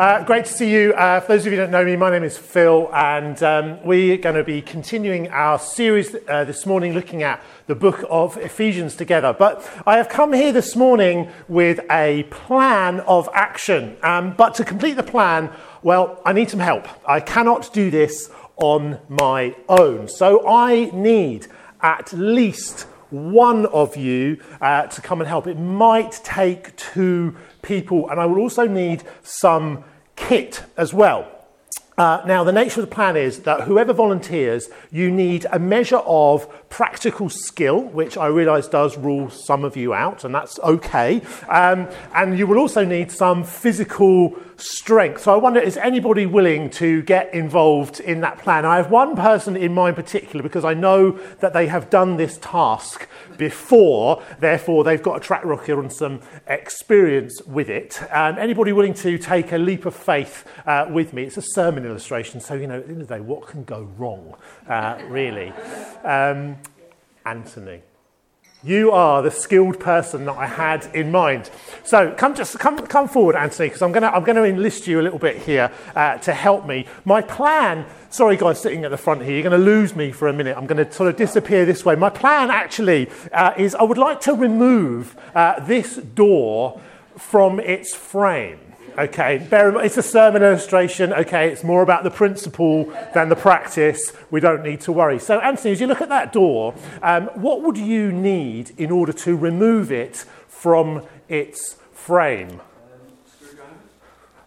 Uh, great to see you. Uh, for those of you who don't know me, my name is Phil, and um, we're going to be continuing our series uh, this morning looking at the book of Ephesians together. But I have come here this morning with a plan of action. Um, but to complete the plan, well, I need some help. I cannot do this on my own. So I need at least one of you uh, to come and help. It might take two people, and I will also need some kit as well. Uh, now, the nature of the plan is that whoever volunteers, you need a measure of practical skill, which I realise does rule some of you out, and that's okay. Um, and you will also need some physical strength. So I wonder, is anybody willing to get involved in that plan? I have one person in mind particular because I know that they have done this task before, therefore they've got a track record and some experience with it. Um, anybody willing to take a leap of faith uh, with me? It's a sermon illustration, so you know, at the end of the day, what can go wrong, uh, really? Um, Anthony. You are the skilled person that I had in mind. So come, just come, come forward, Anthony, because I'm going to I'm to enlist you a little bit here uh, to help me. My plan. Sorry, guys, sitting at the front here. You're going to lose me for a minute. I'm going to sort of disappear this way. My plan actually uh, is I would like to remove uh, this door from its frame. Okay, bear, it's a sermon illustration. Okay, it's more about the principle than the practice. We don't need to worry. So, Anthony, as you look at that door, um, what would you need in order to remove it from its frame?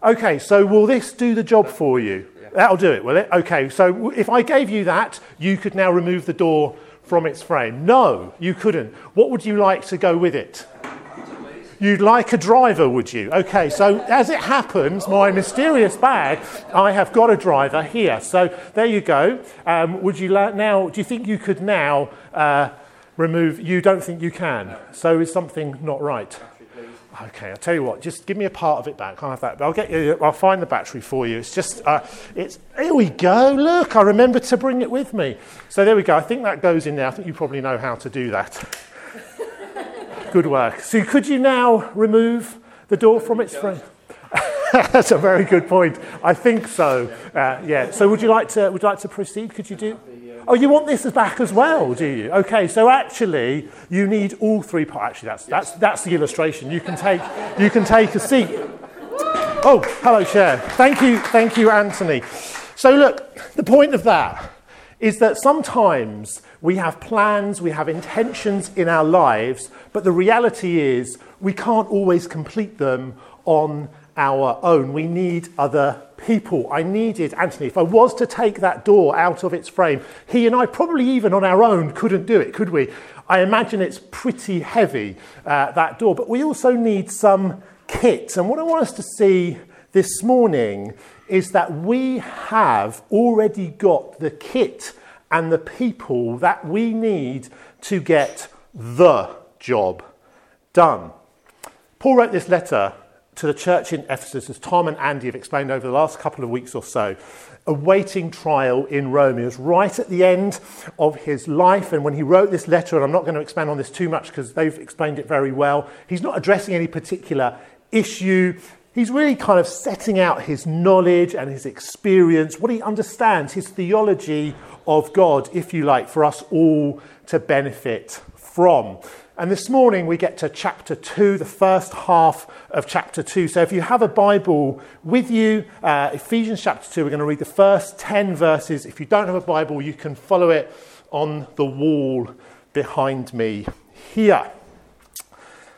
Okay, so will this do the job for you? That'll do it, will it? Okay, so if I gave you that, you could now remove the door from its frame. No, you couldn't. What would you like to go with it? You'd like a driver, would you? Okay, so as it happens, my mysterious bag, I have got a driver here. So there you go. Um, would you la- now? Do you think you could now uh, remove? You don't think you can. So is something not right? Okay, I'll tell you what. Just give me a part of it back. I'll have that. I'll get you. I'll find the battery for you. It's just. Uh, it's. Here we go. Look, I remember to bring it with me. So there we go. I think that goes in there. I think you probably know how to do that. Good work. So could you now remove the door from its frame? That's a very good point. I think so. Uh, yeah. So would you like to would you like to proceed? Could you do? Oh, you want this back as well, do you? Okay. So actually, you need all three parts. Actually, that's that's that's the illustration. You can take you can take a seat. Oh, hello, Chair. Thank you, thank you, Anthony. So look, the point of that is that sometimes we have plans, we have intentions in our lives, but the reality is we can't always complete them on our own. We need other people. I needed Anthony. If I was to take that door out of its frame, he and I probably even on our own couldn't do it, could we? I imagine it's pretty heavy, uh, that door, but we also need some kit. And what I want us to see this morning is that we have already got the kit and the people that we need to get the job done. Paul wrote this letter to the church in Ephesus, as Tom and Andy have explained over the last couple of weeks or so, awaiting trial in Rome. He was right at the end of his life, and when he wrote this letter, and I'm not going to expand on this too much because they've explained it very well, he's not addressing any particular issue. He's really kind of setting out his knowledge and his experience, what he understands, his theology of God, if you like, for us all to benefit from. And this morning we get to chapter 2, the first half of chapter 2. So if you have a Bible with you, uh, Ephesians chapter 2, we're going to read the first 10 verses. If you don't have a Bible, you can follow it on the wall behind me here.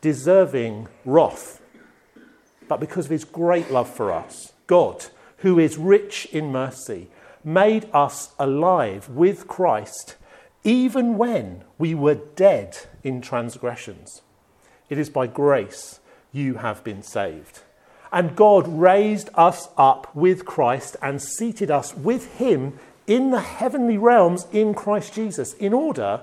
deserving wrath. But because of his great love for us, God, who is rich in mercy, made us alive with Christ even when we were dead in transgressions. It is by grace you have been saved. And God raised us up with Christ and seated us with him in the heavenly realms in Christ Jesus, in order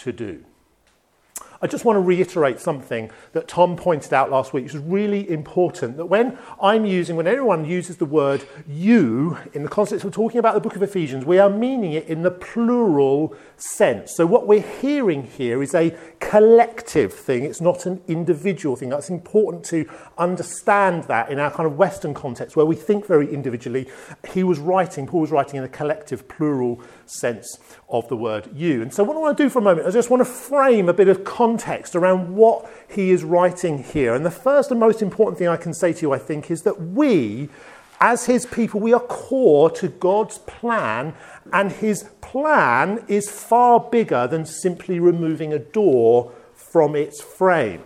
to do. I just want to reiterate something that Tom pointed out last week, which is really important. That when I'm using, when anyone uses the word you in the context of talking about the book of Ephesians, we are meaning it in the plural sense. So what we're hearing here is a collective thing, it's not an individual thing. That's important to understand that in our kind of Western context where we think very individually. He was writing, Paul was writing in a collective, plural sense of the word you. And so, what I want to do for a moment, I just want to frame a bit of context around what he is writing here. And the first and most important thing I can say to you, I think, is that we, as his people, we are core to God's plan, and his plan is far bigger than simply removing a door from its frame.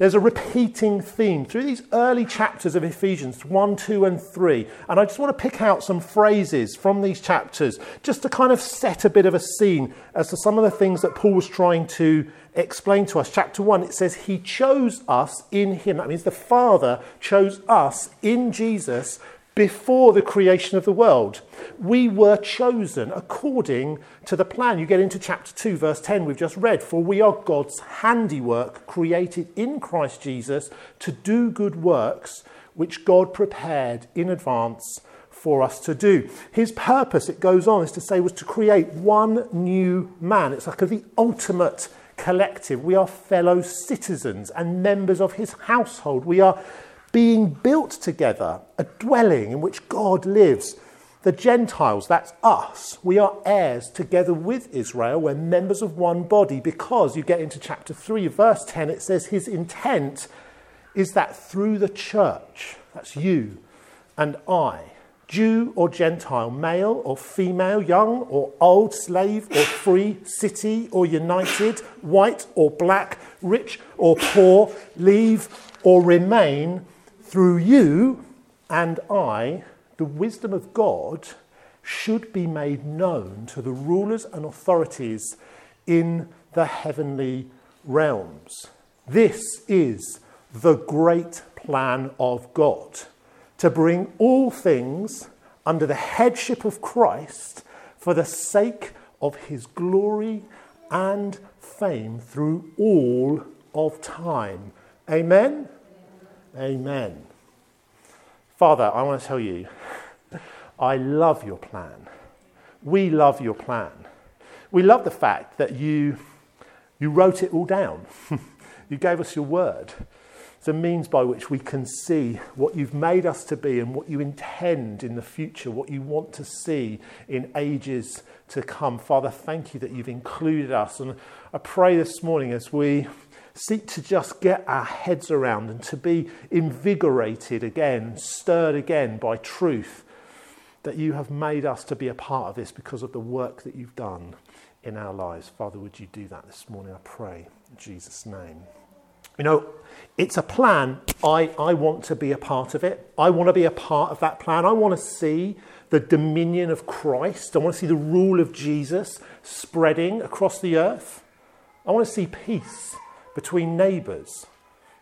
There's a repeating theme through these early chapters of Ephesians 1, 2, and 3. And I just want to pick out some phrases from these chapters just to kind of set a bit of a scene as to some of the things that Paul was trying to explain to us. Chapter 1, it says, He chose us in Him. That means the Father chose us in Jesus before the creation of the world. We were chosen according to the plan. You get into chapter 2, verse 10, we've just read. For we are God's handiwork, created in Christ Jesus to do good works, which God prepared in advance for us to do. His purpose, it goes on, is to say, was to create one new man. It's like the ultimate collective. We are fellow citizens and members of his household. We are being built together, a dwelling in which God lives. The Gentiles, that's us, we are heirs together with Israel. We're members of one body because you get into chapter 3, verse 10, it says his intent is that through the church, that's you and I, Jew or Gentile, male or female, young or old, slave or free, city or united, white or black, rich or poor, leave or remain, through you and I, the wisdom of God should be made known to the rulers and authorities in the heavenly realms. This is the great plan of God to bring all things under the headship of Christ for the sake of his glory and fame through all of time. Amen. Amen. Father, I want to tell you, I love your plan. We love your plan. We love the fact that you, you wrote it all down. you gave us your word. It's a means by which we can see what you've made us to be and what you intend in the future, what you want to see in ages to come. Father, thank you that you've included us. And I pray this morning as we seek to just get our heads around and to be invigorated again, stirred again by truth that you have made us to be a part of this because of the work that you've done in our lives. Father, would you do that this morning? I pray in Jesus' name. You know, it's a plan. I, I want to be a part of it. I want to be a part of that plan. I want to see the dominion of Christ. I want to see the rule of Jesus spreading across the earth. I want to see peace between neighbours.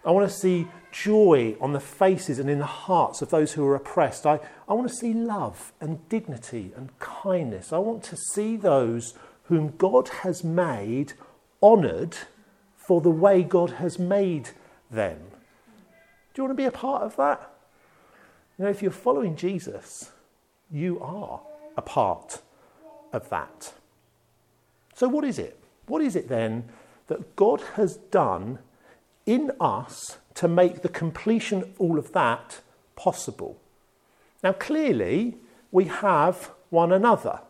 I want to see joy on the faces and in the hearts of those who are oppressed. I, I want to see love and dignity and kindness. I want to see those whom God has made honoured for the way God has made them. Do you want to be a part of that? You know, if you're following Jesus, you are a part of that. So, what is it? What is it then that God has done in us to make the completion of all of that possible? Now, clearly, we have one another.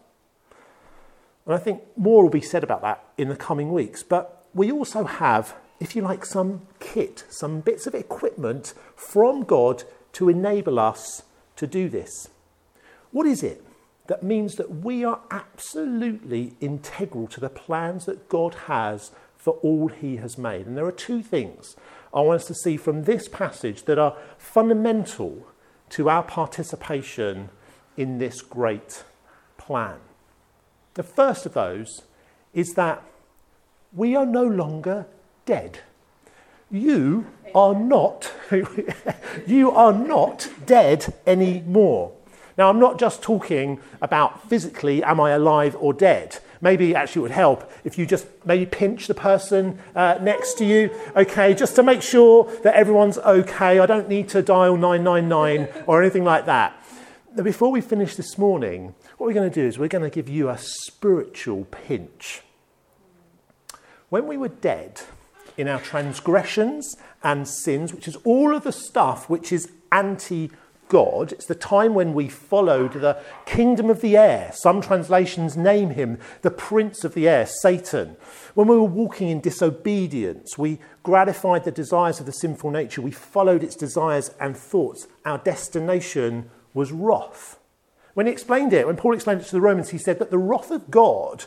And I think more will be said about that in the coming weeks. But we also have, if you like, some kit, some bits of equipment from God to enable us to do this. What is it that means that we are absolutely integral to the plans that God has for all He has made? And there are two things I want us to see from this passage that are fundamental to our participation in this great plan. The first of those is that we are no longer dead. You are not, you are not dead anymore. Now, I'm not just talking about physically, am I alive or dead? Maybe actually it would help if you just maybe pinch the person uh, next to you, okay, just to make sure that everyone's okay. I don't need to dial 999 or anything like that. Now, before we finish this morning, what we're going to do is we're going to give you a spiritual pinch. When we were dead in our transgressions and sins, which is all of the stuff which is anti God, it's the time when we followed the kingdom of the air. Some translations name him the prince of the air, Satan. When we were walking in disobedience, we gratified the desires of the sinful nature, we followed its desires and thoughts. Our destination was wrath. When he explained it, when Paul explained it to the Romans, he said that the wrath of God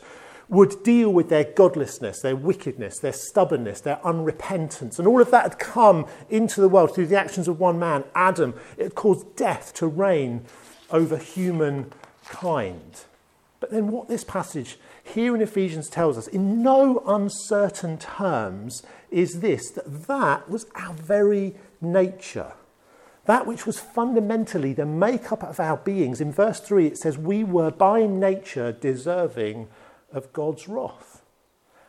would deal with their godlessness, their wickedness, their stubbornness, their unrepentance. And all of that had come into the world through the actions of one man, Adam. It caused death to reign over humankind. But then, what this passage here in Ephesians tells us, in no uncertain terms, is this that that was our very nature that which was fundamentally the makeup of our beings. In verse 3, it says, We were by nature deserving of God's wrath.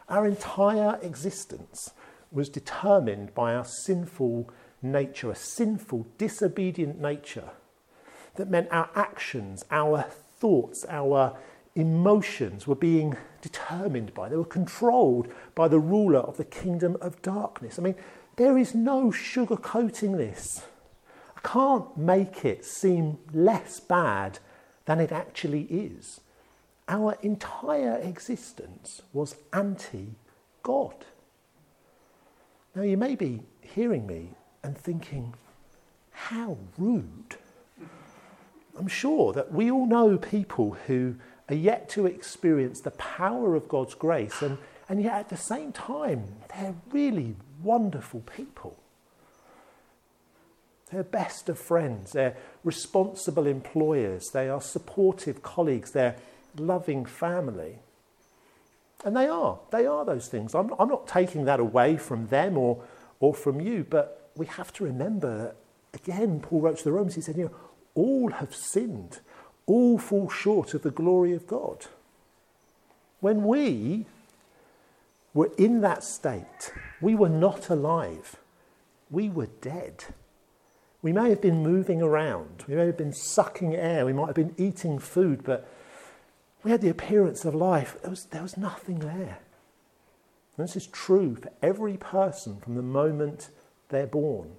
Our entire existence was determined by our sinful nature, a sinful, disobedient nature that meant our actions, our thoughts, our emotions were being determined by, they were controlled by the ruler of the kingdom of darkness. I mean, there is no sugarcoating this I can't make it seem less bad than it actually is. Our entire existence was anti God. Now, you may be hearing me and thinking, how rude. I'm sure that we all know people who are yet to experience the power of God's grace, and, and yet at the same time, they're really wonderful people. They're best of friends, they're responsible employers, they are supportive colleagues, they're loving family. And they are, they are those things. I'm, I'm not taking that away from them or, or from you, but we have to remember, again, Paul wrote to the Romans, he said, you know, all have sinned, all fall short of the glory of God. When we were in that state, we were not alive, we were dead. We may have been moving around, we may have been sucking air, we might have been eating food, but we had the appearance of life. There was, there was nothing there. And this is true for every person from the moment they're born.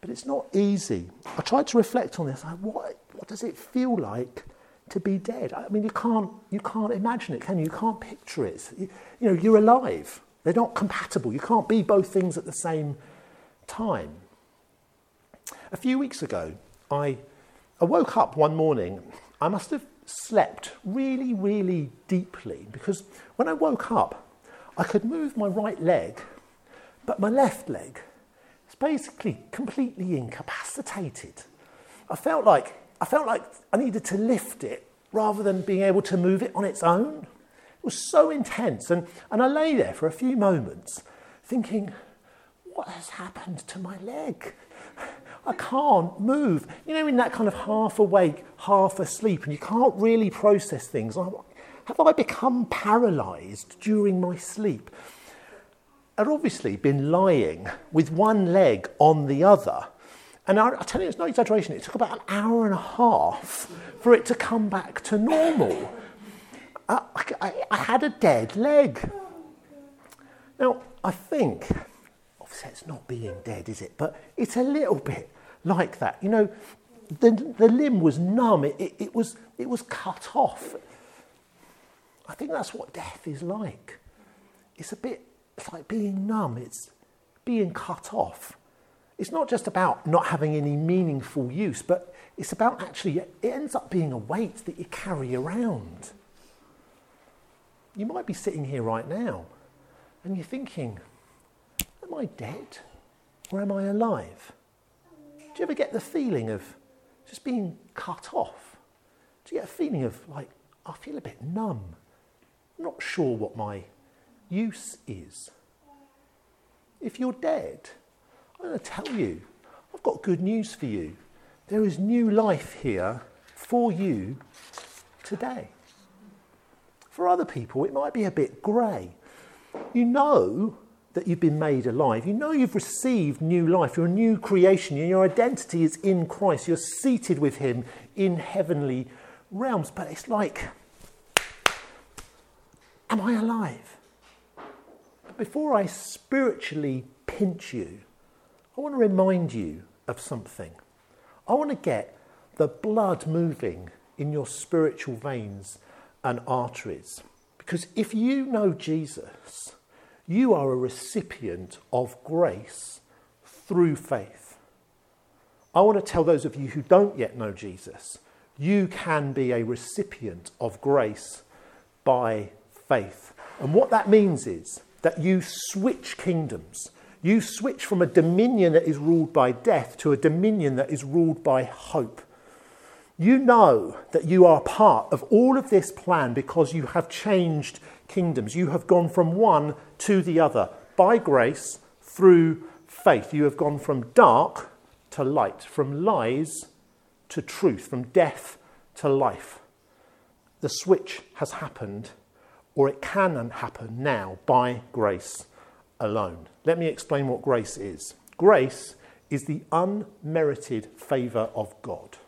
But it's not easy. I tried to reflect on this. What, what does it feel like to be dead? I mean, you can't, you can't imagine it, can you? You can't picture it. You, you know, you're alive. They're not compatible. You can't be both things at the same time. A few weeks ago, I, I woke up one morning. I must have slept really, really deeply because when I woke up, I could move my right leg, but my left leg is basically completely incapacitated. I felt like I felt like I needed to lift it rather than being able to move it on its own. It was so intense, and, and I lay there for a few moments thinking, what has happened to my leg? I can't move. You know, in that kind of half awake, half asleep, and you can't really process things. Have I become paralyzed during my sleep? I'd obviously been lying with one leg on the other, And I, I tell you, it's no exaggeration, it took about an hour and a half for it to come back to normal. I, I, I had a dead leg. Now, I think, obviously, it's not being dead, is it? But it's a little bit like that. You know, the, the limb was numb, it, it, it, was, it was cut off. I think that's what death is like. It's a bit, it's like being numb, it's being cut off. It's not just about not having any meaningful use, but it's about actually, it ends up being a weight that you carry around. You might be sitting here right now and you're thinking, Am I dead or am I alive? Do you ever get the feeling of just being cut off? Do you get a feeling of like, I feel a bit numb? I'm not sure what my use is. If you're dead, I'm going to tell you, I've got good news for you. There is new life here for you today. For other people, it might be a bit grey. You know that you've been made alive. You know you've received new life. You're a new creation. Your identity is in Christ. You're seated with Him in heavenly realms. But it's like, am I alive? But before I spiritually pinch you, I want to remind you of something. I want to get the blood moving in your spiritual veins and arteries. Because if you know Jesus, you are a recipient of grace through faith. I want to tell those of you who don't yet know Jesus, you can be a recipient of grace by faith. And what that means is that you switch kingdoms. You switch from a dominion that is ruled by death to a dominion that is ruled by hope. You know that you are part of all of this plan because you have changed kingdoms. You have gone from one to the other by grace through faith. You have gone from dark to light, from lies to truth, from death to life. The switch has happened, or it can happen now by grace alone. Let me explain what grace is. Grace is the unmerited favour of God.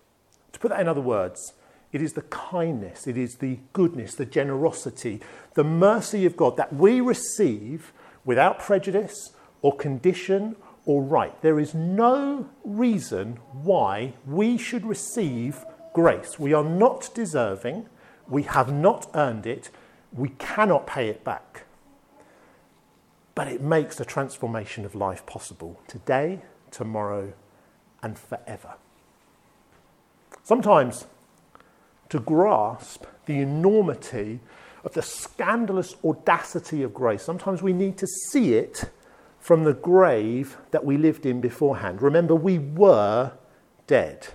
To put that in other words, it is the kindness, it is the goodness, the generosity, the mercy of God that we receive without prejudice or condition or right. There is no reason why we should receive grace. We are not deserving, we have not earned it, we cannot pay it back. But it makes the transformation of life possible today, tomorrow, and forever. Sometimes, to grasp the enormity of the scandalous audacity of grace, sometimes we need to see it from the grave that we lived in beforehand. Remember, we were dead.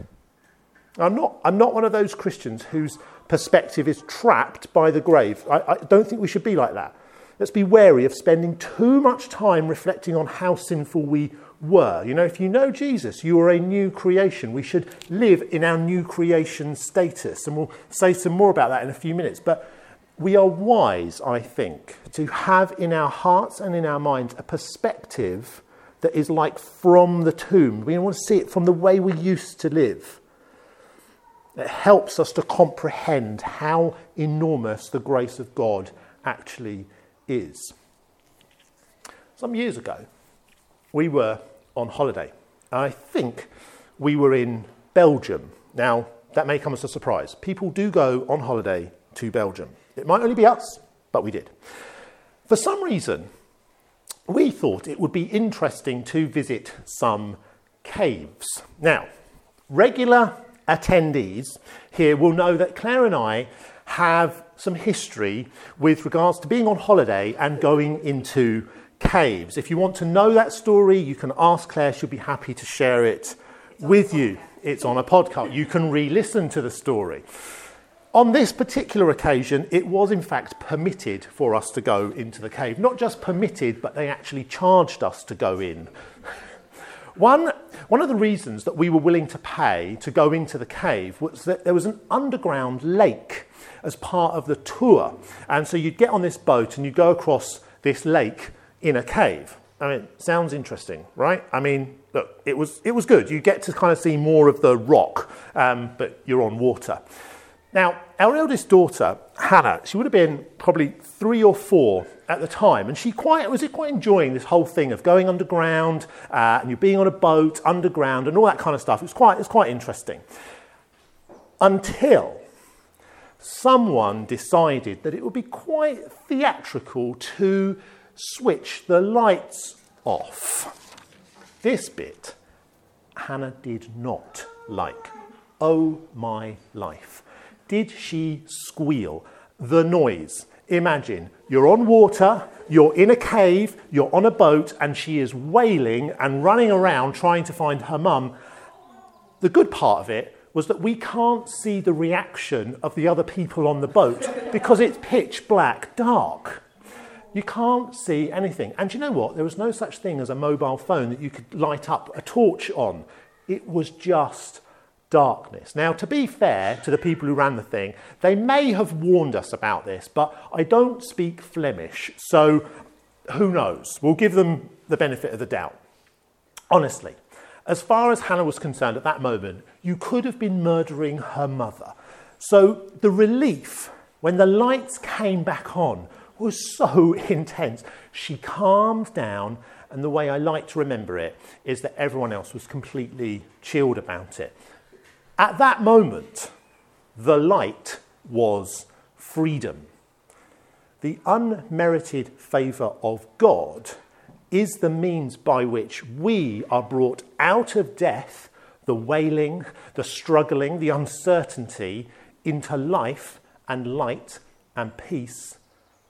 I'm not, I'm not one of those Christians whose perspective is trapped by the grave. I, I don't think we should be like that. Let's be wary of spending too much time reflecting on how sinful we were. You know, if you know Jesus, you are a new creation. We should live in our new creation status. And we'll say some more about that in a few minutes. But we are wise, I think, to have in our hearts and in our minds a perspective that is like from the tomb. We want to see it from the way we used to live. It helps us to comprehend how enormous the grace of God actually is. Some years ago, we were on holiday. I think we were in Belgium. Now, that may come as a surprise. People do go on holiday to Belgium. It might only be us, but we did. For some reason, we thought it would be interesting to visit some caves. Now, regular attendees here will know that Claire and I have some history with regards to being on holiday and going into caves. If you want to know that story, you can ask Claire, she'll be happy to share it with you. It's on a podcast. You can re listen to the story. On this particular occasion, it was in fact permitted for us to go into the cave. Not just permitted, but they actually charged us to go in. One, one of the reasons that we were willing to pay to go into the cave was that there was an underground lake as part of the tour. And so you'd get on this boat and you'd go across this lake in a cave. I mean, sounds interesting, right? I mean, look, it was, it was good. You get to kind of see more of the rock, um, but you're on water. Now, our eldest daughter, Hannah, she would have been probably three or four at the time, and she quite was quite enjoying this whole thing of going underground uh, and you being on a boat underground and all that kind of stuff. It was quite, it was quite interesting. Until someone decided that it would be quite theatrical to switch the lights off. This bit Hannah did not like. Oh my life. Did she squeal? The noise. Imagine you're on water, you're in a cave, you're on a boat, and she is wailing and running around trying to find her mum. The good part of it was that we can't see the reaction of the other people on the boat because it's pitch black dark. You can't see anything. And you know what? There was no such thing as a mobile phone that you could light up a torch on. It was just darkness. Now, to be fair to the people who ran the thing, they may have warned us about this, but I don't speak Flemish, so who knows? We'll give them the benefit of the doubt. Honestly, as far as Hannah was concerned at that moment, you could have been murdering her mother. So the relief when the lights came back on was so intense. She calmed down, and the way I like to remember it is that everyone else was completely chilled about it. At that moment, the light was freedom. The unmerited favour of God is the means by which we are brought out of death, the wailing, the struggling, the uncertainty, into life and light and peace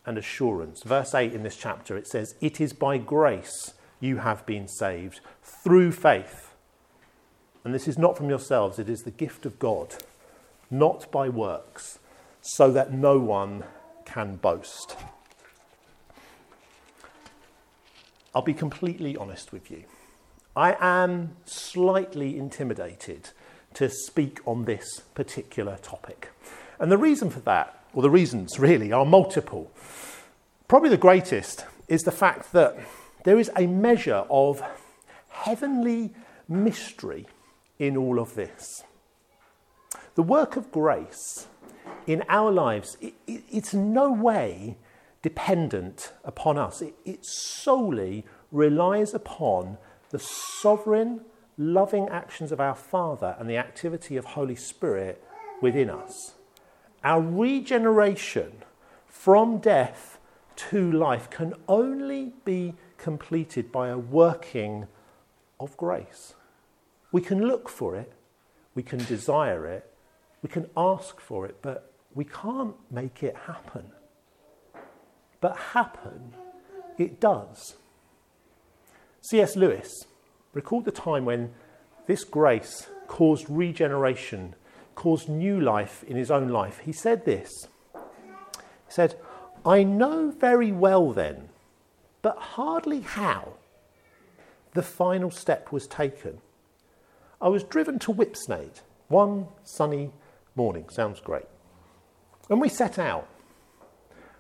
and assurance. Verse 8 in this chapter it says, It is by grace you have been saved through faith. And this is not from yourselves, it is the gift of God, not by works, so that no one can boast. I'll be completely honest with you. I am slightly intimidated to speak on this particular topic. And the reason for that, or the reasons really, are multiple. Probably the greatest is the fact that there is a measure of heavenly mystery in all of this. The work of grace in our lives, it, it, it's no way dependent upon us. It, it solely relies upon the sovereign, loving actions of our Father and the activity of Holy Spirit within us. Our regeneration from death to life can only be completed by a working of grace. We can look for it, we can desire it, we can ask for it, but we can't make it happen. But happen, it does. C.S. Lewis recalled the time when this grace caused regeneration, caused new life in his own life. He said this He said, I know very well then, but hardly how, the final step was taken I was driven to Whipsnade one sunny morning. Sounds great. When we set out,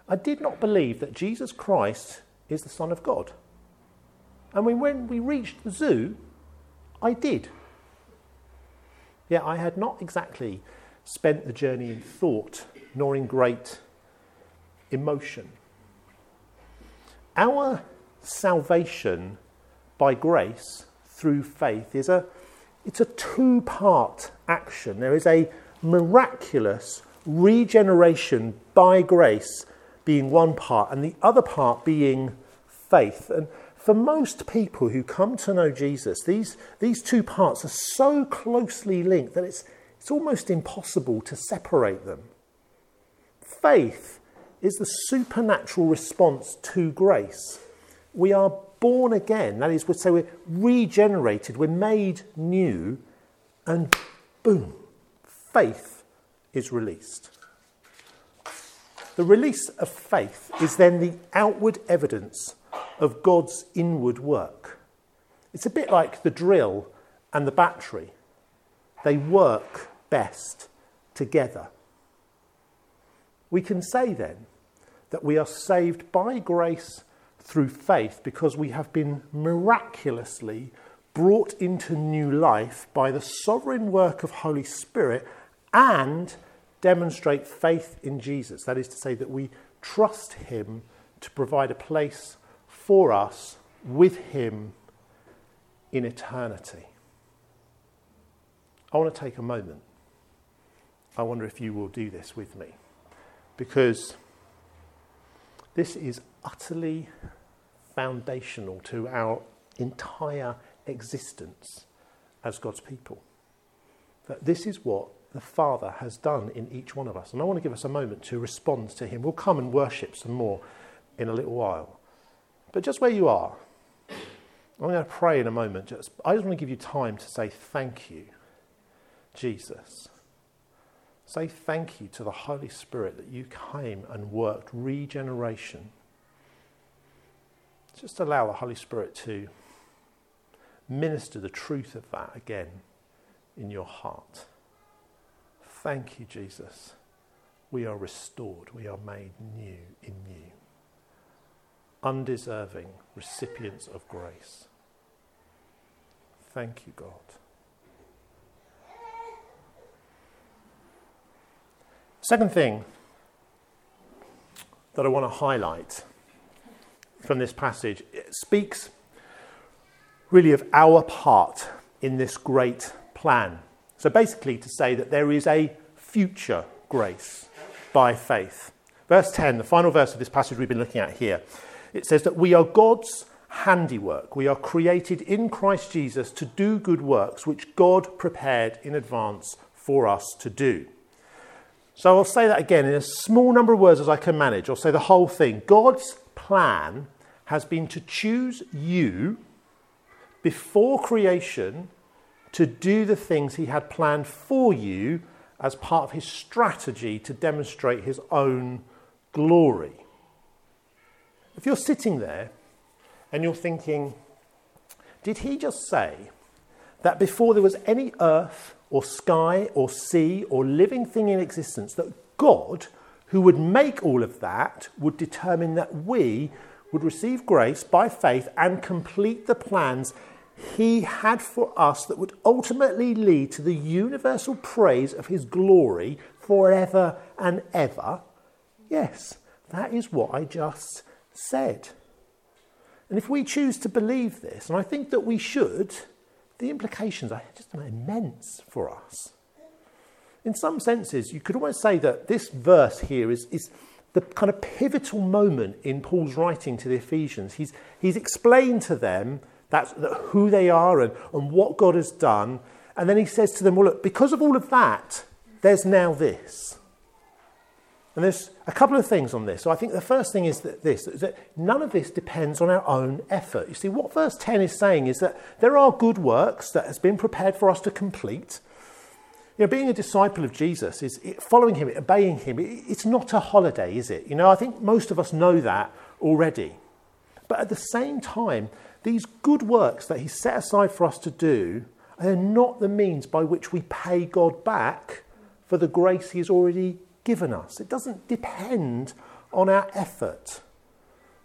I did not believe that Jesus Christ is the Son of God. And when we reached the zoo, I did. Yet I had not exactly spent the journey in thought nor in great emotion. Our salvation by grace through faith is a it's a two part action. There is a miraculous regeneration by grace being one part, and the other part being faith. And for most people who come to know Jesus, these, these two parts are so closely linked that it's, it's almost impossible to separate them. Faith is the supernatural response to grace. We are born again. That is, so we're regenerated, we're made new, and boom, faith is released. The release of faith is then the outward evidence of God's inward work. It's a bit like the drill and the battery, they work best together. We can say then that we are saved by grace through faith because we have been miraculously brought into new life by the sovereign work of Holy Spirit and demonstrate faith in Jesus. That is to say, that we trust Him to provide a place for us with Him in eternity. I want to take a moment. I wonder if you will do this with me. Because this is utterly foundational to our entire existence as God's people. That this is what the Father has done in each one of us. And I want to give us a moment to respond to Him. We'll come and worship some more in a little while. But just where you are, I'm going to pray in a moment. Just, I just want to give you time to say thank you, Jesus. Say thank you to the Holy Spirit that you came and worked regeneration. Just allow the Holy Spirit to minister the truth of that again in your heart. Thank you, Jesus. We are restored. We are made new in you. Undeserving recipients of grace. Thank you, God. Second thing that I want to highlight from this passage it speaks really of our part in this great plan. So basically, to say that there is a future grace by faith. Verse 10, the final verse of this passage we've been looking at here, it says that we are God's handiwork. We are created in Christ Jesus to do good works which God prepared in advance for us to do. So I'll say that again in a small number of words as I can manage. I'll say the whole thing. God's plan has been to choose you before creation to do the things he had planned for you as part of his strategy to demonstrate his own glory. If you're sitting there and you're thinking, did he just say that before there was any earth or sky or sea or living thing in existence, that God, who would make all of that, would determine that we would receive grace by faith and complete the plans he had for us that would ultimately lead to the universal praise of his glory forever and ever? Yes, that is what I just said. And if we choose to believe this, and I think that we should, the implications are just immense for us. In some senses, you could almost say that this verse here is, is the kind of pivotal moment in Paul's writing to the Ephesians. He's, he's explained to them that's who they are and, and what God has done. And then he says to them, Well, look, because of all of that, there's now this. And there's a couple of things on this. So I think the first thing is that this is that none of this depends on our own effort. You see, what verse 10 is saying is that there are good works that has been prepared for us to complete. You know, being a disciple of Jesus is following him, obeying him. It's not a holiday, is it? You know, I think most of us know that already. But at the same time, these good works that He set aside for us to do are not the means by which we pay God back for the grace He has already given us. It doesn't depend on our effort.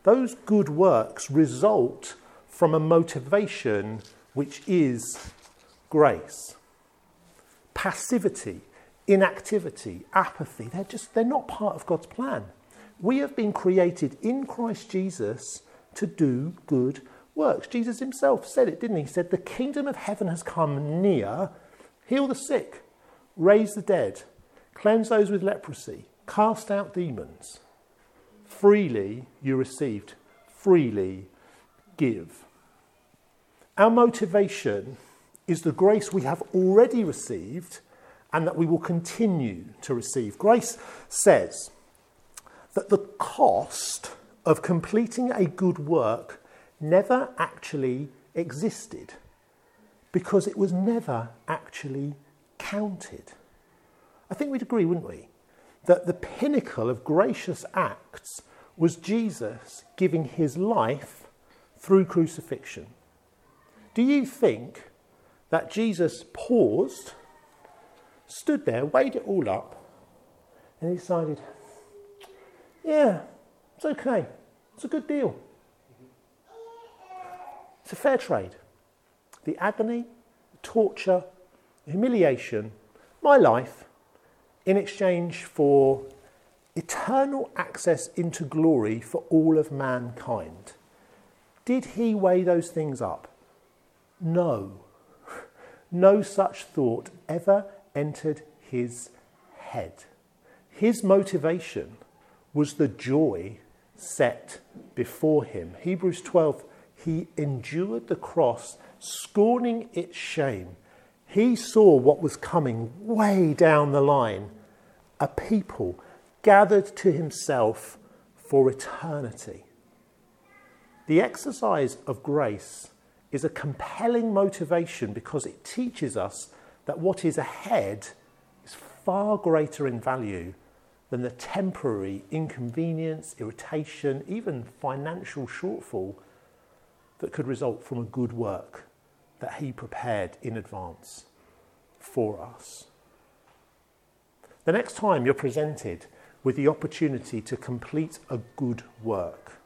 Those good works result from a motivation which is grace. Passivity, inactivity, apathy, they're just they're not part of God's plan. We have been created in Christ Jesus to do good works. Jesus himself said it, didn't he? He said, The kingdom of heaven has come near. Heal the sick, raise the dead, cleanse those with leprosy, cast out demons. Freely you received, freely give. Our motivation is the grace we have already received and that we will continue to receive. Grace says that the cost of completing a good work never actually existed because it was never actually counted. I think we'd agree, wouldn't we? That the pinnacle of gracious acts was Jesus giving his life through crucifixion. Do you think that Jesus paused, stood there, weighed it all up, and decided, yeah, it's okay, it's a good deal. It's a fair trade. The agony, the torture, the humiliation, my life, in exchange for eternal access into glory for all of mankind. Did he weigh those things up? No. No such thought ever entered his head. His motivation was the joy set before him. Hebrews 12, he endured the cross, scorning its shame. He saw what was coming way down the line a people gathered to himself for eternity. The exercise of grace is a compelling motivation because it teaches us that what is ahead is far greater in value than the temporary inconvenience, irritation, even financial shortfall that could result from a good work that He prepared in advance for us. The next time you're presented with the opportunity to complete a good work,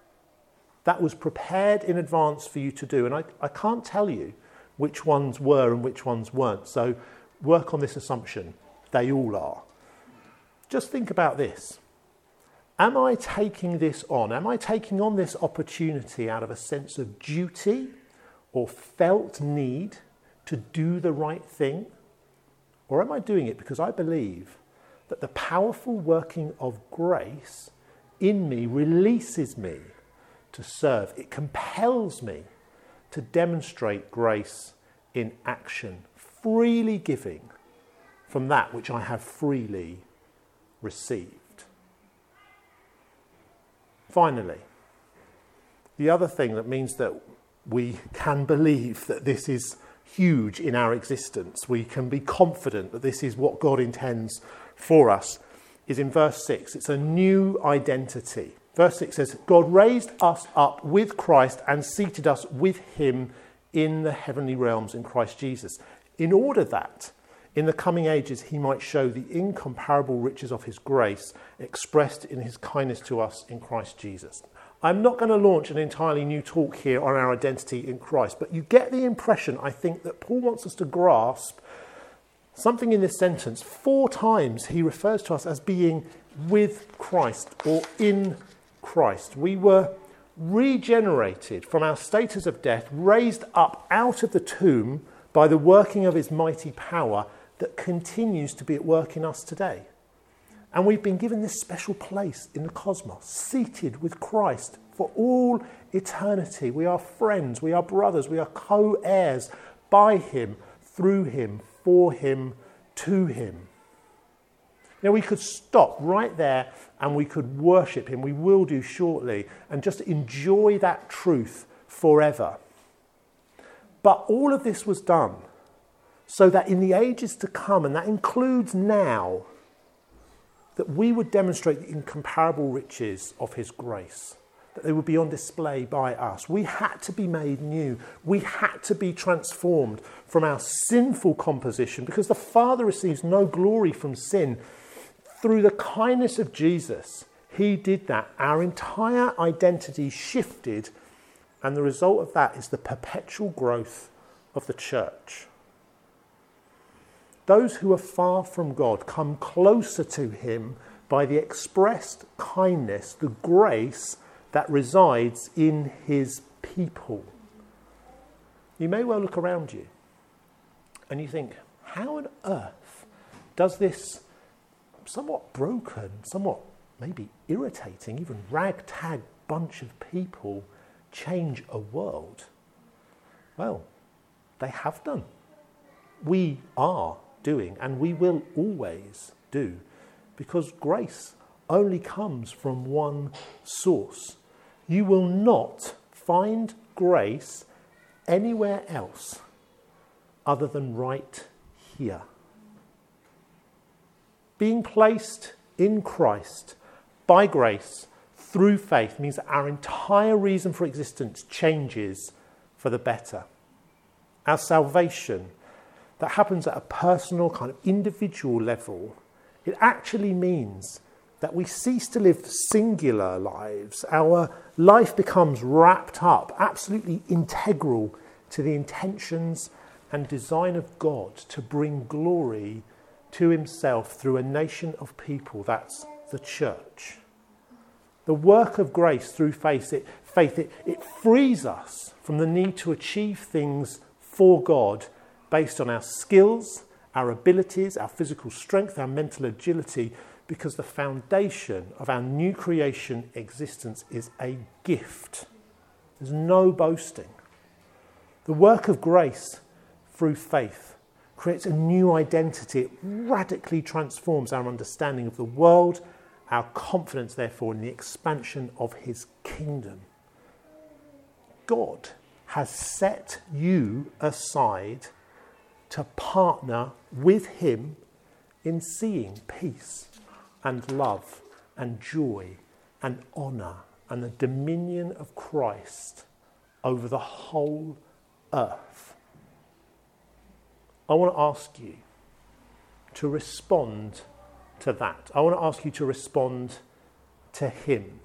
that was prepared in advance for you to do. And I, I can't tell you which ones were and which ones weren't. So work on this assumption. They all are. Just think about this. Am I taking this on? Am I taking on this opportunity out of a sense of duty or felt need to do the right thing? Or am I doing it because I believe that the powerful working of grace in me releases me to serve. It compels me to demonstrate grace in action, freely giving from that which I have freely received. Finally, the other thing that means that we can believe that this is huge in our existence, we can be confident that this is what God intends for us, is in verse 6. It's a new identity. Verse 6 says, God raised us up with Christ and seated us with him in the heavenly realms in Christ Jesus, in order that in the coming ages he might show the incomparable riches of his grace expressed in his kindness to us in Christ Jesus. I'm not going to launch an entirely new talk here on our identity in Christ, but you get the impression, I think, that Paul wants us to grasp something in this sentence. Four times he refers to us as being with Christ or in Christ. We were regenerated from our status of death, raised up out of the tomb by the working of his mighty power that continues to be at work in us today. And we've been given this special place in the cosmos, seated with Christ for all eternity. We are friends, we are brothers, we are co heirs by him, through him, for him, to him. Now, we could stop right there and we could worship Him. We will do shortly and just enjoy that truth forever. But all of this was done so that in the ages to come, and that includes now, that we would demonstrate the incomparable riches of His grace, they would be on display by us. We had to be made new. We had to be transformed from our sinful composition because the Father receives no glory from sin through the kindness of Jesus, he did that. Our entire identity shifted, and the result of that is the perpetual growth of the church. Those who are far from God come closer to him by the expressed kindness, the grace that resides in his people. You may well look around you and you think, how on earth does this somewhat broken, somewhat maybe irritating, even ragtag bunch of people change a world? Well, they have done. We are doing, and we will always do, because grace only comes from one source. You will not find grace anywhere else other than right here. Being placed in Christ by grace through faith means that our entire reason for existence changes for the better. Our salvation, that happens at a personal, kind of individual level, it actually means that we cease to live singular lives. Our life becomes wrapped up, absolutely integral to the intentions and design of God to bring glory to Himself through a nation of people. That's the church. The work of grace through faith, it, faith it, it frees us from the need to achieve things for God based on our skills, our abilities, our physical strength, our mental agility, because the foundation of our new creation existence is a gift. There's no boasting. The work of grace through faith creates a new identity. It radically transforms our understanding of the world, our confidence, therefore, in the expansion of his kingdom. God has set you aside to partner with him in seeing peace and love and joy and honour and the dominion of Christ over the whole earth. I want to ask you to respond to that. I want to ask you to respond to Him.